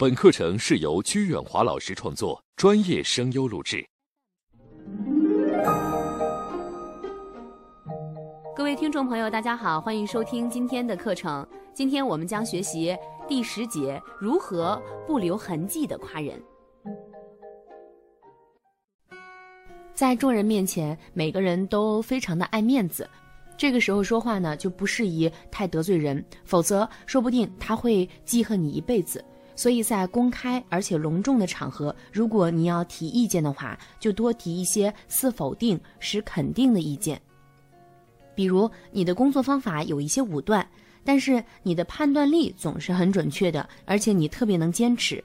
本课程是由鞠远华老师创作，专业声优录制。各位听众朋友，大家好，欢迎收听今天的课程。今天我们将学习第十节如何不留痕迹的夸人。在众人面前，每个人都非常的爱面子，这个时候说话呢就不适宜太得罪人，否则说不定他会记恨你一辈子。所以在公开而且隆重的场合，如果你要提意见的话，就多提一些似否定、使肯定的意见。比如你的工作方法有一些武断，但是你的判断力总是很准确的，而且你特别能坚持。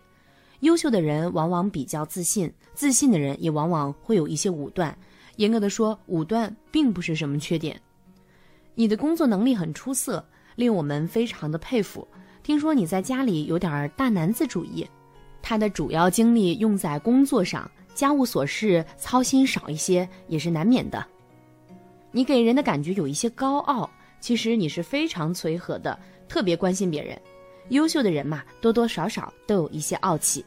优秀的人往往比较自信，自信的人也往往会有一些武断。严格的说，武断并不是什么缺点。你的工作能力很出色，令我们非常的佩服。听说你在家里有点大男子主义，他的主要精力用在工作上，家务琐事操心少一些也是难免的。你给人的感觉有一些高傲，其实你是非常随和的，特别关心别人。优秀的人嘛，多多少少都有一些傲气。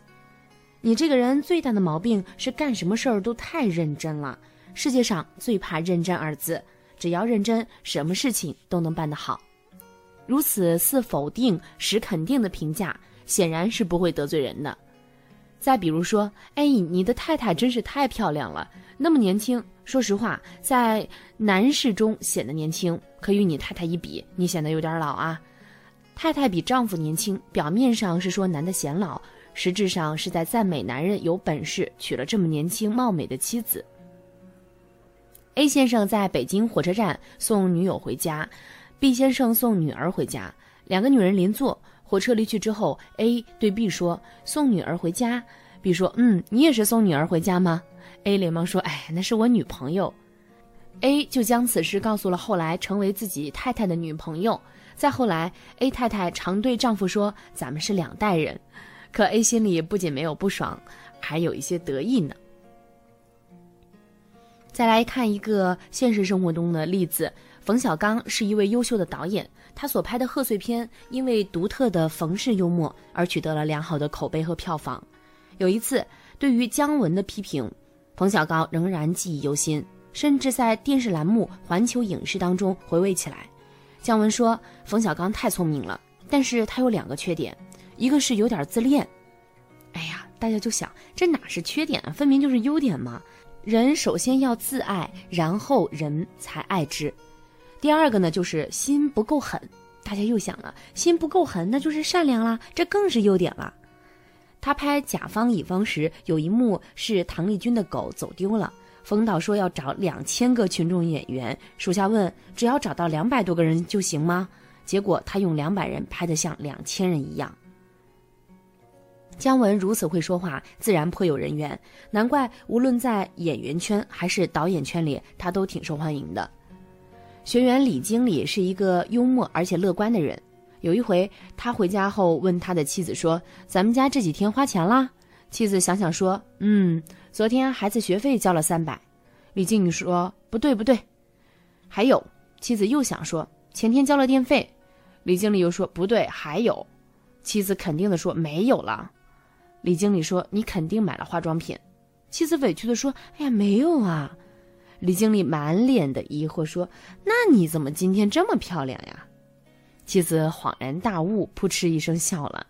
你这个人最大的毛病是干什么事儿都太认真了。世界上最怕认真二字，只要认真，什么事情都能办得好。如此似否定使肯定的评价，显然是不会得罪人的。再比如说，哎，你的太太真是太漂亮了，那么年轻。说实话，在男士中显得年轻，可与你太太一比，你显得有点老啊。太太比丈夫年轻，表面上是说男的显老，实质上是在赞美男人有本事娶了这么年轻貌美的妻子。A 先生在北京火车站送女友回家。B 先生送女儿回家，两个女人邻座。火车离去之后，A 对 B 说：“送女儿回家。”B 说：“嗯，你也是送女儿回家吗？”A 连忙说：“哎，那是我女朋友。”A 就将此事告诉了后来成为自己太太的女朋友。再后来，A 太太常对丈夫说：“咱们是两代人。”可 A 心里不仅没有不爽，还有一些得意呢。再来看一个现实生活中的例子。冯小刚是一位优秀的导演，他所拍的贺岁片因为独特的冯氏幽默而取得了良好的口碑和票房。有一次，对于姜文的批评，冯小刚仍然记忆犹新，甚至在电视栏目《环球影视》当中回味起来。姜文说：“冯小刚太聪明了，但是他有两个缺点，一个是有点自恋。”哎呀，大家就想，这哪是缺点啊？分明就是优点嘛！人首先要自爱，然后人才爱之。第二个呢，就是心不够狠。大家又想了，心不够狠，那就是善良啦，这更是优点了。他拍甲方乙方时，有一幕是唐丽君的狗走丢了，冯导说要找两千个群众演员，属下问只要找到两百多个人就行吗？结果他用两百人拍得像两千人一样。姜文如此会说话，自然颇有人缘，难怪无论在演员圈还是导演圈里，他都挺受欢迎的。学员李经理是一个幽默而且乐观的人。有一回，他回家后问他的妻子说：“咱们家这几天花钱啦？”妻子想想说：“嗯，昨天孩子学费交了三百。”李经理说：“不对不对。”还有，妻子又想说：“前天交了电费。”李经理又说：“不对，还有。”妻子肯定的说：“没有了。”李经理说：“你肯定买了化妆品。”妻子委屈的说：“哎呀，没有啊。”李经理满脸的疑惑说：“那你怎么今天这么漂亮呀？”妻子恍然大悟，扑哧一声笑了。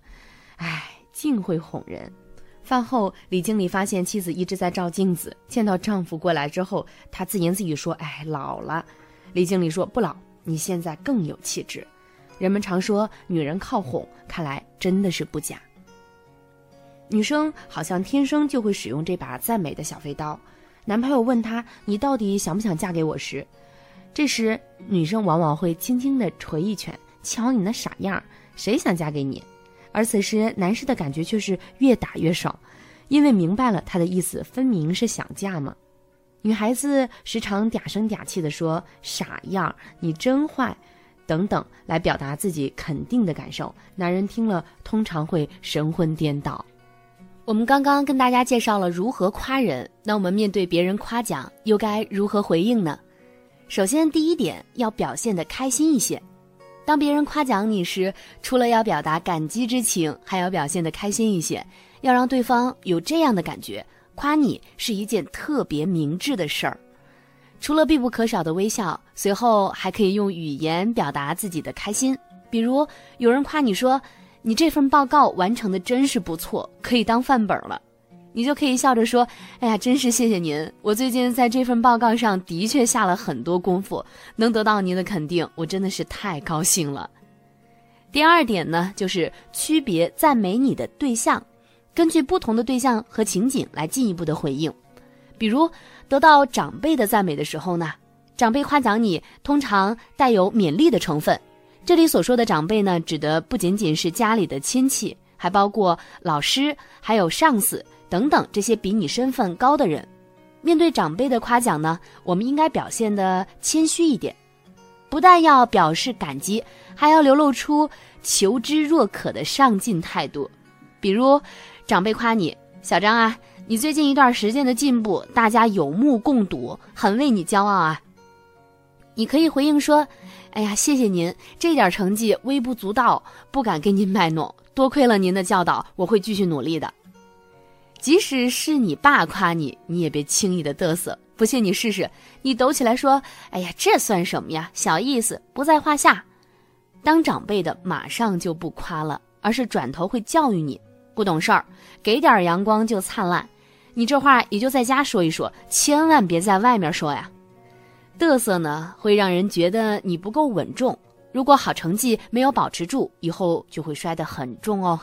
唉，竟会哄人。饭后，李经理发现妻子一直在照镜子。见到丈夫过来之后，她自言自语说：“哎，老了。”李经理说：“不老，你现在更有气质。”人们常说女人靠哄，看来真的是不假。女生好像天生就会使用这把赞美的小飞刀。男朋友问她：“你到底想不想嫁给我？”时，这时女生往往会轻轻地捶一拳：“瞧你那傻样，谁想嫁给你？”而此时男士的感觉却是越打越爽，因为明白了他的意思，分明是想嫁嘛。女孩子时常嗲声嗲气地说：“傻样，你真坏”，等等，来表达自己肯定的感受。男人听了通常会神魂颠倒。我们刚刚跟大家介绍了如何夸人，那我们面对别人夸奖又该如何回应呢？首先，第一点要表现得开心一些。当别人夸奖你时，除了要表达感激之情，还要表现得开心一些，要让对方有这样的感觉：夸你是一件特别明智的事儿。除了必不可少的微笑，随后还可以用语言表达自己的开心。比如有人夸你说：“你这份报告完成的真是不错，可以当范本了。”你就可以笑着说：“哎呀，真是谢谢您！我最近在这份报告上的确下了很多功夫，能得到您的肯定，我真的是太高兴了。”第二点呢，就是区别赞美你的对象，根据不同的对象和情景来进一步的回应。比如得到长辈的赞美的时候呢，长辈夸奖你通常带有勉励的成分。这里所说的长辈呢，指的不仅仅是家里的亲戚，还包括老师，还有上司。等等，这些比你身份高的人，面对长辈的夸奖呢，我们应该表现的谦虚一点，不但要表示感激，还要流露出求知若渴的上进态度。比如，长辈夸你，小张啊，你最近一段时间的进步，大家有目共睹，很为你骄傲啊。你可以回应说：“哎呀，谢谢您，这点成绩微不足道，不敢跟您卖弄，多亏了您的教导，我会继续努力的。”即使是你爸夸你，你也别轻易的嘚瑟。不信你试试，你抖起来说：“哎呀，这算什么呀？小意思，不在话下。”当长辈的马上就不夸了，而是转头会教育你：“不懂事儿，给点阳光就灿烂。”你这话也就在家说一说，千万别在外面说呀。嘚瑟呢，会让人觉得你不够稳重。如果好成绩没有保持住，以后就会摔得很重哦。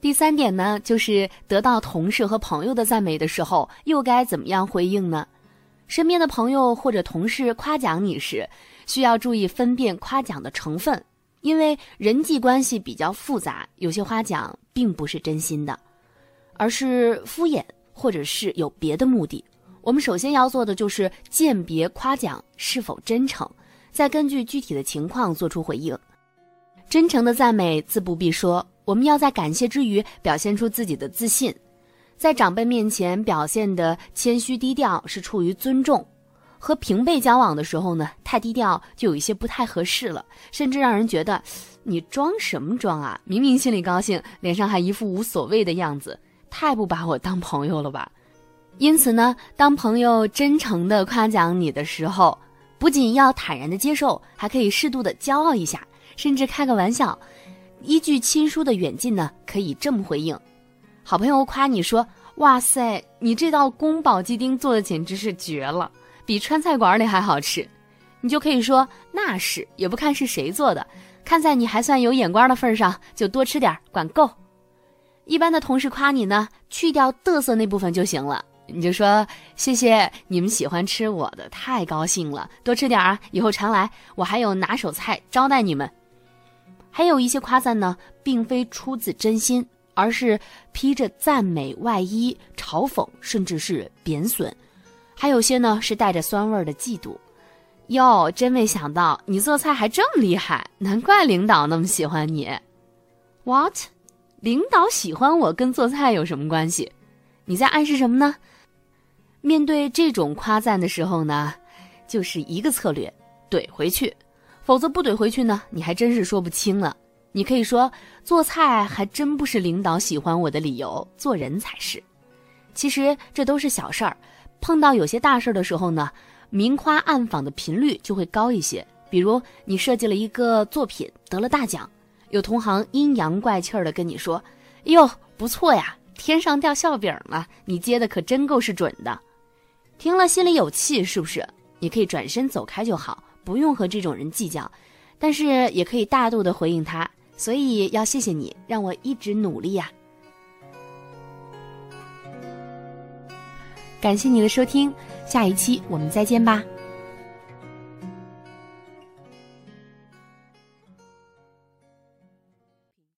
第三点呢，就是得到同事和朋友的赞美的时候，又该怎么样回应呢？身边的朋友或者同事夸奖你时，需要注意分辨夸奖的成分，因为人际关系比较复杂，有些夸奖并不是真心的，而是敷衍或者是有别的目的。我们首先要做的就是鉴别夸奖是否真诚，再根据具体的情况做出回应。真诚的赞美自不必说。我们要在感谢之余表现出自己的自信，在长辈面前表现的谦虚低调是出于尊重。和平辈交往的时候呢，太低调就有一些不太合适了，甚至让人觉得你装什么装啊？明明心里高兴，脸上还一副无所谓的样子，太不把我当朋友了吧？因此呢，当朋友真诚的夸奖你的时候，不仅要坦然的接受，还可以适度的骄傲一下，甚至开个玩笑。依据亲疏的远近呢，可以这么回应：好朋友夸你说：“哇塞，你这道宫保鸡丁做的简直是绝了，比川菜馆里还好吃。”你就可以说：“那是，也不看是谁做的，看在你还算有眼光的份上，就多吃点，管够。”一般的同事夸你呢，去掉嘚瑟那部分就行了，你就说：“谢谢你们喜欢吃我的，太高兴了，多吃点啊，以后常来，我还有拿手菜招待你们。”还有一些夸赞呢，并非出自真心，而是披着赞美外衣，嘲讽甚至是贬损；还有些呢是带着酸味的嫉妒。哟，真没想到你做菜还这么厉害，难怪领导那么喜欢你。What？领导喜欢我跟做菜有什么关系？你在暗示什么呢？面对这种夸赞的时候呢，就是一个策略，怼回去。否则不怼回去呢，你还真是说不清了。你可以说做菜还真不是领导喜欢我的理由，做人才是。其实这都是小事儿，碰到有些大事儿的时候呢，明夸暗访的频率就会高一些。比如你设计了一个作品得了大奖，有同行阴阳怪气儿的跟你说：“哟，不错呀，天上掉馅饼了，你接的可真够是准的。”听了心里有气，是不是？你可以转身走开就好。不用和这种人计较，但是也可以大度的回应他。所以要谢谢你，让我一直努力呀。感谢你的收听，下一期我们再见吧。